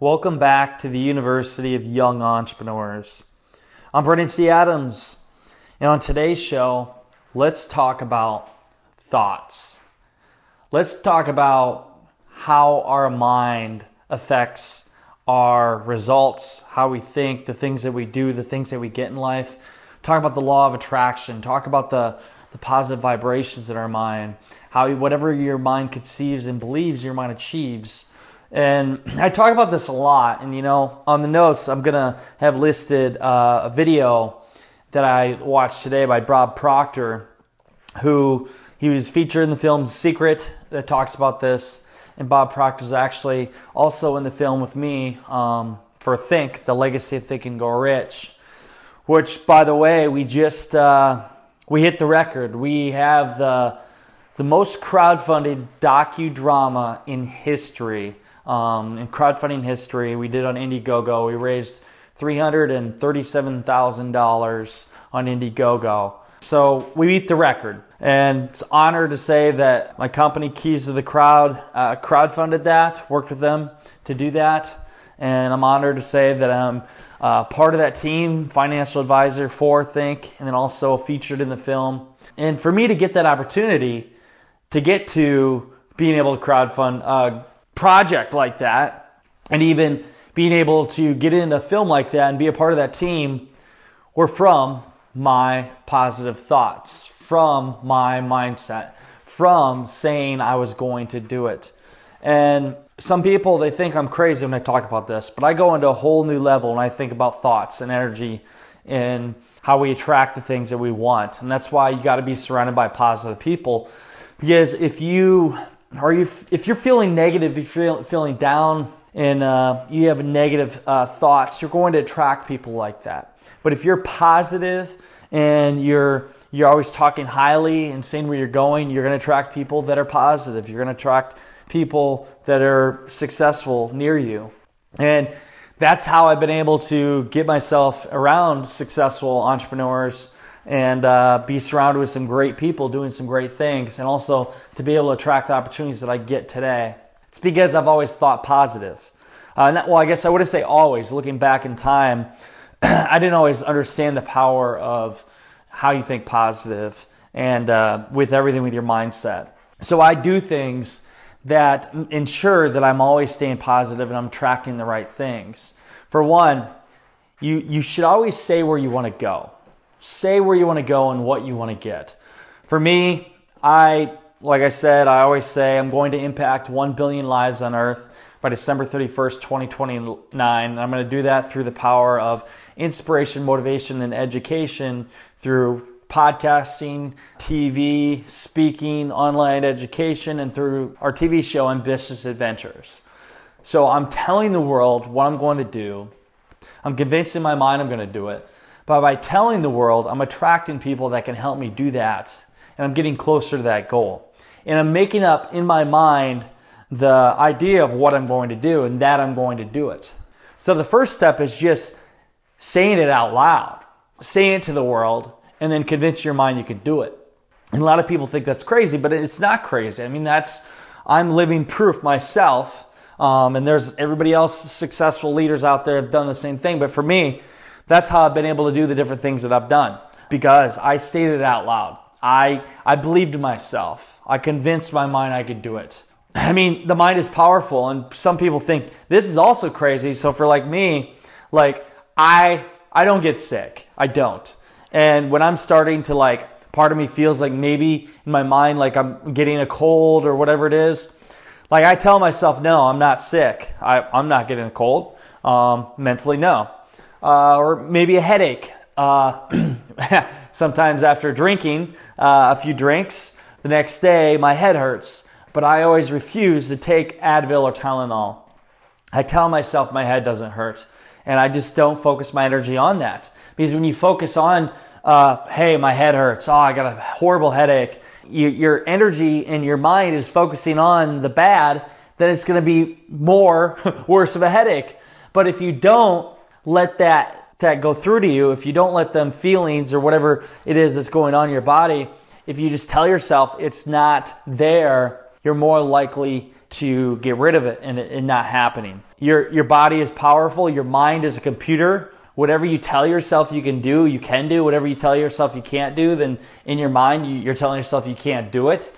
Welcome back to the University of Young Entrepreneurs. I'm Brandon T. Adams, and on today's show, let's talk about thoughts. Let's talk about how our mind affects our results, how we think, the things that we do, the things that we get in life. Talk about the law of attraction. Talk about the, the positive vibrations in our mind, how whatever your mind conceives and believes, your mind achieves and I talk about this a lot. And, you know, on the notes, I'm going to have listed uh, a video that I watched today by Bob Proctor, who he was featured in the film Secret that talks about this. And Bob Proctor is actually also in the film with me um, for Think, The Legacy of Think and Grow Rich, which, by the way, we just, uh, we hit the record. We have the, the most crowdfunded docudrama in history um, in crowdfunding history. We did on Indiegogo. We raised $337,000 on Indiegogo. So we beat the record. And it's honor to say that my company, Keys to the Crowd, uh, crowdfunded that, worked with them to do that. And I'm honored to say that I'm uh, part of that team, financial advisor for Think, and then also featured in the film. And for me to get that opportunity to get to being able to crowdfund, uh, project like that and even being able to get into a film like that and be a part of that team were from my positive thoughts, from my mindset, from saying I was going to do it. And some people they think I'm crazy when I talk about this, but I go into a whole new level when I think about thoughts and energy and how we attract the things that we want. And that's why you got to be surrounded by positive people because if you are you if you're feeling negative, if you're feeling down, and uh, you have negative uh, thoughts, you're going to attract people like that. But if you're positive and you're you're always talking highly and saying where you're going, you're going to attract people that are positive. You're going to attract people that are successful near you. And that's how I've been able to get myself around successful entrepreneurs and uh, be surrounded with some great people doing some great things, and also to be able to attract the opportunities that I get today. It's because I've always thought positive. Uh, not, well, I guess I wouldn't say always. Looking back in time, I didn't always understand the power of how you think positive and uh, with everything with your mindset. So I do things that ensure that I'm always staying positive and I'm attracting the right things. For one, you, you should always say where you want to go. Say where you want to go and what you want to get. For me, I, like I said, I always say I'm going to impact 1 billion lives on earth by December 31st, 2029. And I'm going to do that through the power of inspiration, motivation, and education through podcasting, TV, speaking, online education, and through our TV show, Ambitious Adventures. So I'm telling the world what I'm going to do. I'm convincing my mind I'm going to do it. But by telling the world, I'm attracting people that can help me do that. And I'm getting closer to that goal. And I'm making up in my mind the idea of what I'm going to do and that I'm going to do it. So the first step is just saying it out loud, saying it to the world, and then convince your mind you can do it. And a lot of people think that's crazy, but it's not crazy. I mean, that's, I'm living proof myself. Um, and there's everybody else, successful leaders out there have done the same thing. But for me, that's how I've been able to do the different things that I've done because I stated it out loud. I, I believed myself. I convinced my mind I could do it. I mean, the mind is powerful, and some people think this is also crazy. So for like me, like I I don't get sick. I don't. And when I'm starting to like, part of me feels like maybe in my mind like I'm getting a cold or whatever it is. Like I tell myself, no, I'm not sick. I, I'm not getting a cold. Um, mentally, no uh, or maybe a headache. Uh, sometimes after drinking uh, a few drinks, the next day my head hurts, but I always refuse to take Advil or Tylenol. I tell myself my head doesn't hurt. And I just don't focus my energy on that. Because when you focus on, uh, hey, my head hurts, oh, I got a horrible headache, you, your energy and your mind is focusing on the bad, then it's going to be more worse of a headache. But if you don't let that that go through to you, if you don't let them feelings or whatever it is that's going on in your body, if you just tell yourself it's not there, you're more likely to get rid of it and it not happening. Your your body is powerful, your mind is a computer. Whatever you tell yourself you can do, you can do. Whatever you tell yourself you can't do, then in your mind you're telling yourself you can't do it.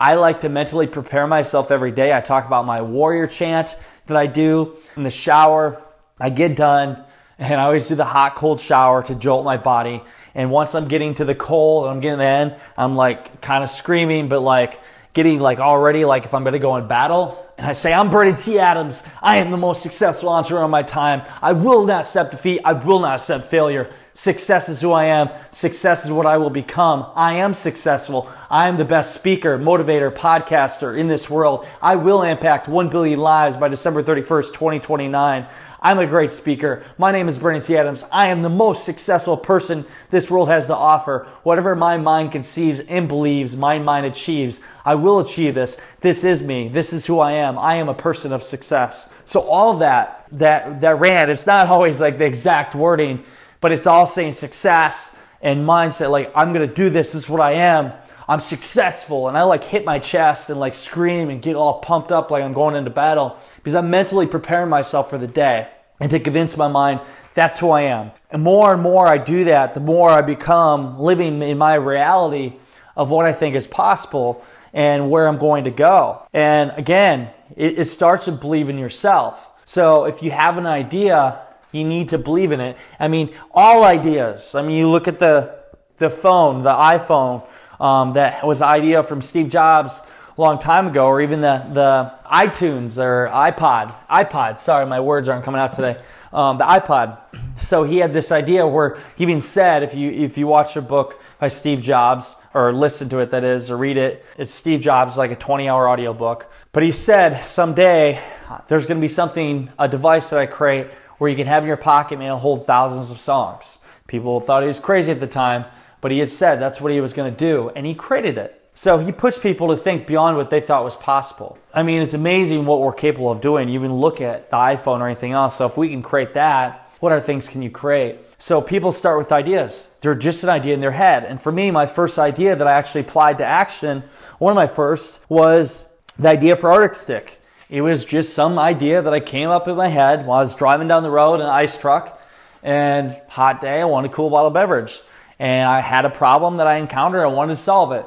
I like to mentally prepare myself every day. I talk about my warrior chant that I do in the shower. I get done and I always do the hot cold shower to jolt my body. And once I'm getting to the cold and I'm getting the end, I'm like kind of screaming, but like getting like already like if I'm to go in battle. And I say, I'm Brandon T. Adams. I am the most successful entrepreneur of my time. I will not accept defeat. I will not accept failure. Success is who I am. Success is what I will become. I am successful. I am the best speaker, motivator, podcaster in this world. I will impact 1 billion lives by December 31st, 2029. I'm a great speaker. My name is Brandon T. Adams. I am the most successful person this world has to offer. Whatever my mind conceives and believes, my mind achieves. I will achieve this. This is me. This is who I am. I am a person of success. So all that, that, that rant, it's not always like the exact wording, but it's all saying success and mindset. Like, I'm going to do this. This is what I am. I'm successful. And I like hit my chest and like scream and get all pumped up like I'm going into battle because I'm mentally preparing myself for the day and to convince my mind that's who I am. And more and more I do that, the more I become living in my reality of what I think is possible and where I'm going to go. And again, it, it starts with believing yourself. So if you have an idea, you need to believe in it. I mean, all ideas. I mean, you look at the the phone, the iPhone um, that was an idea from Steve Jobs a long time ago, or even the, the iTunes or iPod, iPod, sorry, my words aren't coming out today, um, the iPod. So he had this idea where he even said, if you, if you watch a book by Steve Jobs, or listen to it, that is, or read it, it's Steve Jobs, like a 20 hour audio book. But he said, someday there's going to be something, a device that I create where you can have in your pocket and it'll hold thousands of songs. People thought he was crazy at the time, but he had said that's what he was going to do, and he created it. So he puts people to think beyond what they thought was possible. I mean, it's amazing what we're capable of doing. You even look at the iPhone or anything else. So if we can create that, what other things can you create? So people start with ideas. They're just an idea in their head. And for me, my first idea that I actually applied to action, one of my first was the idea for Arctic Stick. It was just some idea that I came up in my head while I was driving down the road in an ice truck and hot day, I wanted a cool bottle of beverage and I had a problem that I encountered. I wanted to solve it.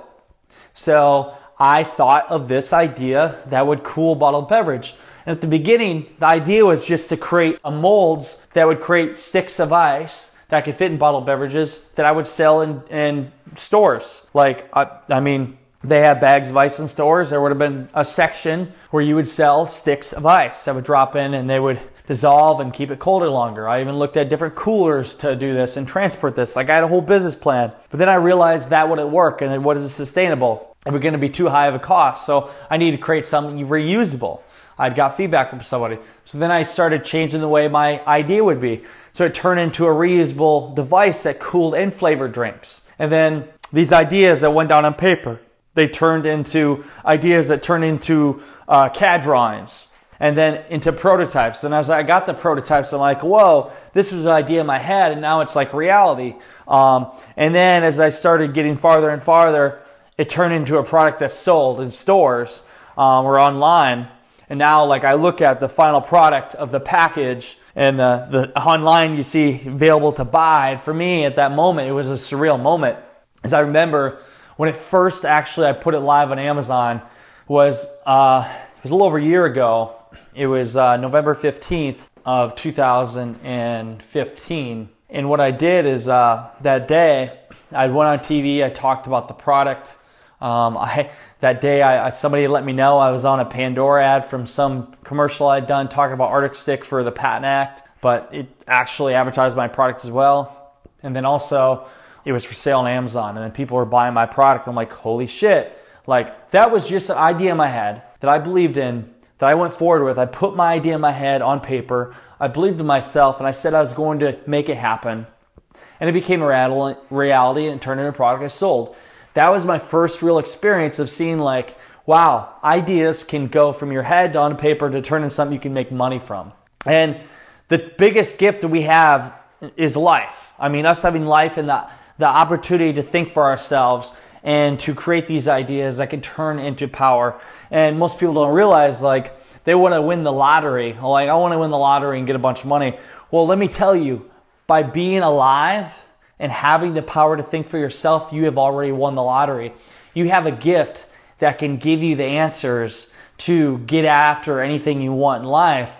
So I thought of this idea that would cool bottled beverage. And at the beginning, the idea was just to create a molds that would create sticks of ice that could fit in bottled beverages that I would sell in, in stores. Like, I, I mean, they have bags of ice in stores. There would have been a section where you would sell sticks of ice that would drop in and they would dissolve and keep it colder longer. I even looked at different coolers to do this and transport this. Like I had a whole business plan. But then I realized that wouldn't work and what is sustainable? It was going to be too high of a cost. So I needed to create something reusable. I'd got feedback from somebody. So then I started changing the way my idea would be. So it turned into a reusable device that cooled and flavored drinks. And then these ideas that went down on paper, they turned into ideas that turned into uh, CAD drawings and then into prototypes. And as I got the prototypes, I'm like, whoa, this was an idea in my head, and now it's like reality. Um, and then as I started getting farther and farther, it turned into a product that's sold in stores um, or online. And now, like, I look at the final product of the package and the, the online you see available to buy. And for me, at that moment, it was a surreal moment. As I remember when it first actually I put it live on Amazon was uh, it was a little over a year ago it was uh, November 15th of 2015. And what I did is uh, that day, I went on TV, I talked about the product. Um, I, that day, I, somebody let me know I was on a Pandora ad from some commercial I'd done talking about Arctic Stick for the Patent Act, but it actually advertised my product as well. And then also, it was for sale on Amazon, and then people were buying my product. I'm like, holy shit. Like, that was just an idea in my head that I believed in that I went forward with. I put my idea in my head on paper. I believed in myself and I said I was going to make it happen. And it became a reality and turned into a product I sold. That was my first real experience of seeing like, wow, ideas can go from your head on paper to turn into something you can make money from. And the biggest gift that we have is life. I mean, us having life and the, the opportunity to think for ourselves and to create these ideas that can turn into power. And most people don't realize like they want to win the lottery. Like I want to win the lottery and get a bunch of money. Well, let me tell you, by being alive and having the power to think for yourself, you have already won the lottery. You have a gift that can give you the answers to get after anything you want in life.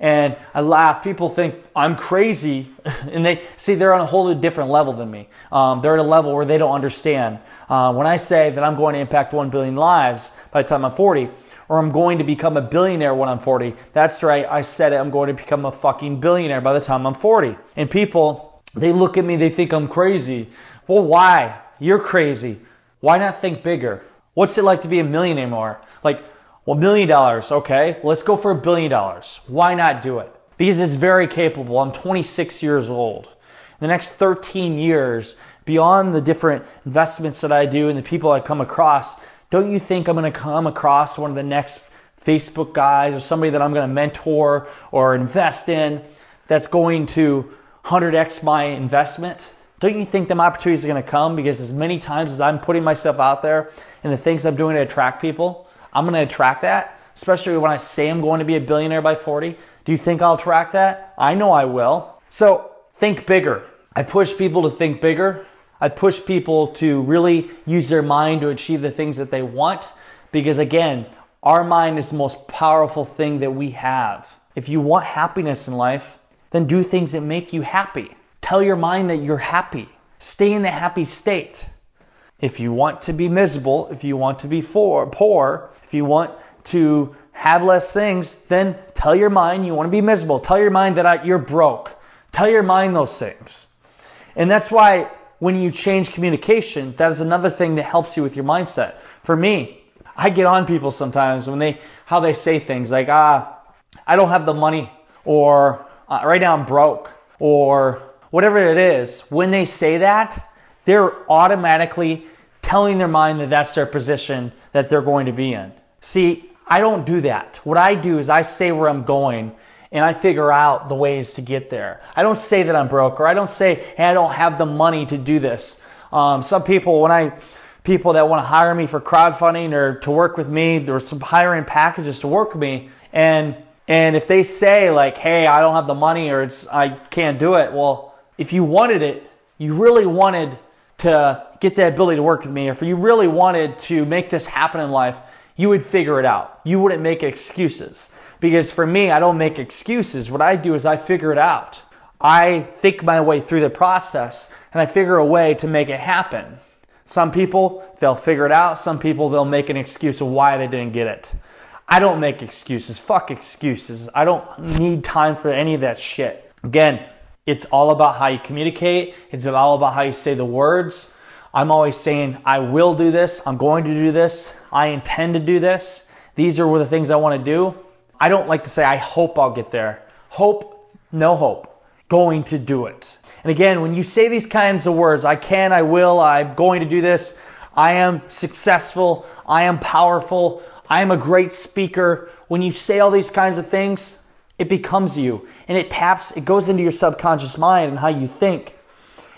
And I laugh. People think I'm crazy, and they see they're on a whole different level than me. Um, they're at a level where they don't understand. Uh, when I say that I'm going to impact 1 billion lives by the time I'm 40, or I'm going to become a billionaire when I'm 40, that's right, I said it, I'm going to become a fucking billionaire by the time I'm 40. And people, they look at me, they think I'm crazy. Well, why? You're crazy. Why not think bigger? What's it like to be a millionaire more? Like, well, million dollars, okay, let's go for a billion dollars. Why not do it? Because it's very capable. I'm 26 years old. In the next 13 years, beyond the different investments that I do and the people I come across, don't you think I'm going to come across one of the next Facebook guys or somebody that I'm going to mentor or invest in that's going to 100x my investment? Don't you think them opportunities are going to come? Because as many times as I'm putting myself out there and the things I'm doing to attract people, I'm going to attract that, especially when I say I'm going to be a billionaire by 40. Do you think I'll attract that? I know I will. So think bigger. I push people to think bigger. I push people to really use their mind to achieve the things that they want because, again, our mind is the most powerful thing that we have. If you want happiness in life, then do things that make you happy. Tell your mind that you're happy. Stay in the happy state. If you want to be miserable, if you want to be poor, if you want to have less things, then tell your mind you want to be miserable. Tell your mind that you're broke. Tell your mind those things. And that's why when you change communication, that is another thing that helps you with your mindset. For me, I get on people sometimes when they how they say things like ah I don't have the money or uh, right now I'm broke or whatever it is. When they say that, they're automatically telling their mind that that's their position that they're going to be in. See, I don't do that. What I do is I say where I'm going and I figure out the ways to get there. I don't say that I'm broke or I don't say, hey, I don't have the money to do this. Um, some people, when I, people that want to hire me for crowdfunding or to work with me, there's some hiring packages to work with me. And, and if they say like, hey, I don't have the money or it's, I can't do it. Well, if you wanted it, you really wanted to get the ability to work with me, or if you really wanted to make this happen in life, you would figure it out. You wouldn't make excuses. Because for me, I don't make excuses. What I do is I figure it out. I think my way through the process and I figure a way to make it happen. Some people, they'll figure it out. Some people, they'll make an excuse of why they didn't get it. I don't make excuses. Fuck excuses. I don't need time for any of that shit. Again, it's all about how you communicate. It's all about how you say the words. I'm always saying, I will do this. I'm going to do this. I intend to do this. These are the things I want to do. I don't like to say, I hope I'll get there. Hope, no hope. Going to do it. And again, when you say these kinds of words, I can, I will, I'm going to do this, I am successful, I am powerful, I am a great speaker. When you say all these kinds of things, it becomes you and it taps, it goes into your subconscious mind and how you think.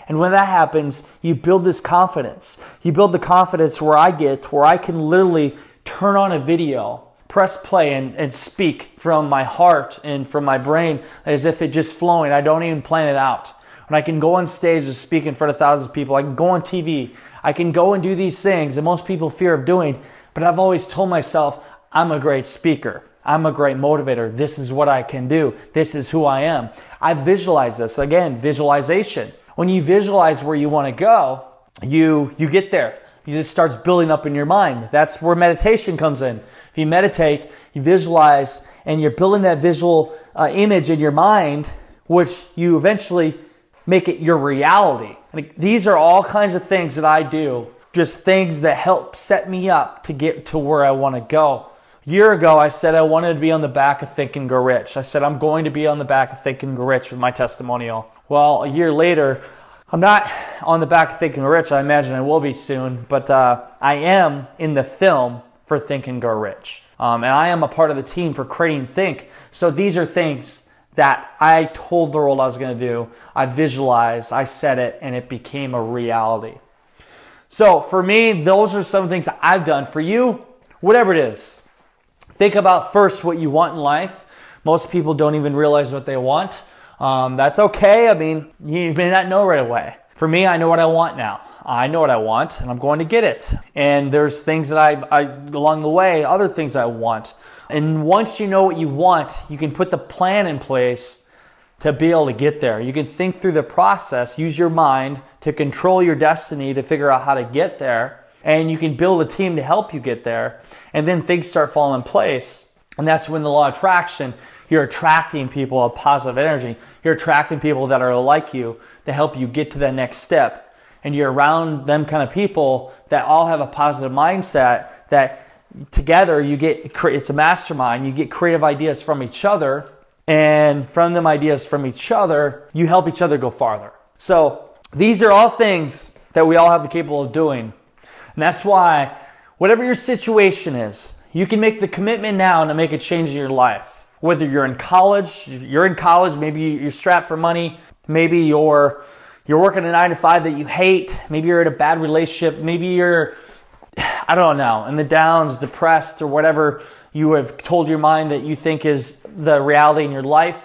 And when that happens, you build this confidence. You build the confidence where I get, where I can literally turn on a video, press play, and, and speak from my heart and from my brain as if it just flowing. I don't even plan it out. When I can go on stage and speak in front of thousands of people, I can go on TV, I can go and do these things that most people fear of doing. But I've always told myself, I'm a great speaker. I'm a great motivator. This is what I can do. This is who I am. I visualize this. Again, visualization. When you visualize where you want to go, you you get there. You just starts building up in your mind. That's where meditation comes in. If you meditate, you visualize, and you're building that visual uh, image in your mind, which you eventually make it your reality. And these are all kinds of things that I do, just things that help set me up to get to where I want to go year ago, I said I wanted to be on the back of Think and Grow Rich. I said I'm going to be on the back of Think and Grow Rich with my testimonial. Well, a year later, I'm not on the back of Think and Grow Rich. I imagine I will be soon, but uh, I am in the film for Think and Grow Rich. Um, and I am a part of the team for creating Think. So these are things that I told the world I was going to do. I visualized, I said it, and it became a reality. So for me, those are some things I've done. For you, whatever it is, think about first what you want in life. Most people don't even realize what they want. Um, that's okay. I mean, you may not know right away. For me, I know what I want now. I know what I want and I'm going to get it. And there's things that I, I along the way, other things I want. And once you know what you want, you can put the plan in place to be able to get there. You can think through the process, use your mind to control your destiny to figure out how to get there. And you can build a team to help you get there. And then things start falling in place. And that's when the law of attraction, you're attracting people of positive energy. You're attracting people that are like you to help you get to that next step. And you're around them kind of people that all have a positive mindset that together you get, it's a mastermind. You get creative ideas from each other. And from them ideas from each other, you help each other go farther. So these are all things that we all have the capable of doing. And that's why, whatever your situation is, you can make the commitment now to make a change in your life. Whether you're in college, you're in college, maybe you're strapped for money, maybe you're you're working a nine to five that you hate, maybe you're in a bad relationship, maybe you're I don't know, in the downs, depressed, or whatever you have told your mind that you think is the reality in your life.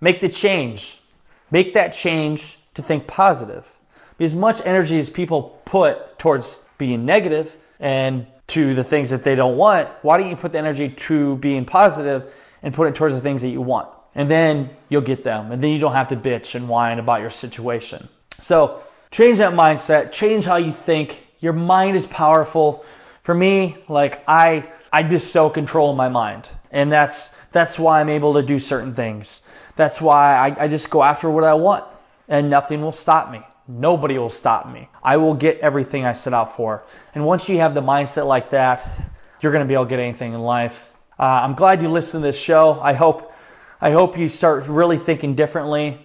Make the change. Make that change to think positive. As much energy as people put towards being negative and to the things that they don't want, why don't you put the energy to being positive and put it towards the things that you want? And then you'll get them. And then you don't have to bitch and whine about your situation. So change that mindset, change how you think. Your mind is powerful. For me, like I I just so control my mind. And that's that's why I'm able to do certain things. That's why I, I just go after what I want and nothing will stop me. Nobody will stop me. I will get everything I set out for. And once you have the mindset like that, you're going to be able to get anything in life. Uh, I'm glad you listened to this show. I hope, I hope you start really thinking differently.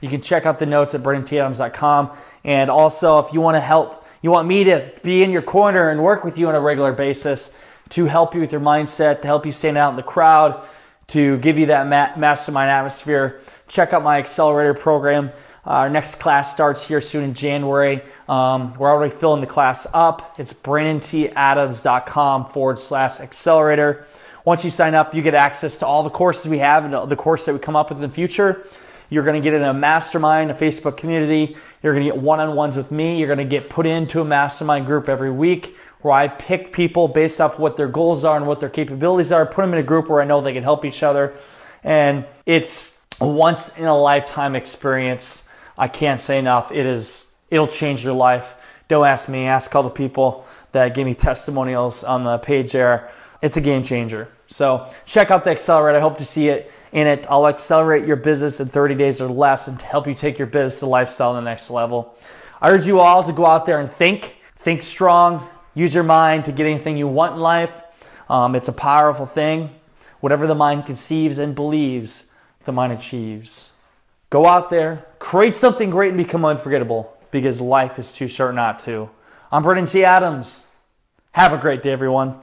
You can check out the notes at BrandonTAdams.com. And also, if you want to help, you want me to be in your corner and work with you on a regular basis to help you with your mindset, to help you stand out in the crowd, to give you that mastermind atmosphere, check out my accelerator program. Our next class starts here soon in January. Um, we're already filling the class up. It's brandontadams.com forward slash accelerator. Once you sign up, you get access to all the courses we have and the course that we come up with in the future. You're going to get in a mastermind, a Facebook community. You're going to get one on ones with me. You're going to get put into a mastermind group every week where I pick people based off what their goals are and what their capabilities are, put them in a group where I know they can help each other. And it's a once in a lifetime experience I can't say enough. It is, it'll change your life. Don't ask me, ask all the people that give me testimonials on the page there. It's a game changer. So check out the Accelerate. I hope to see it in it. I'll accelerate your business in 30 days or less and help you take your business to lifestyle to the next level. I urge you all to go out there and think, think strong, use your mind to get anything you want in life. Um, it's a powerful thing. Whatever the mind conceives and believes, the mind achieves. Go out there, create something great, and become unforgettable because life is too short not to. I'm Brandon T. Adams. Have a great day, everyone.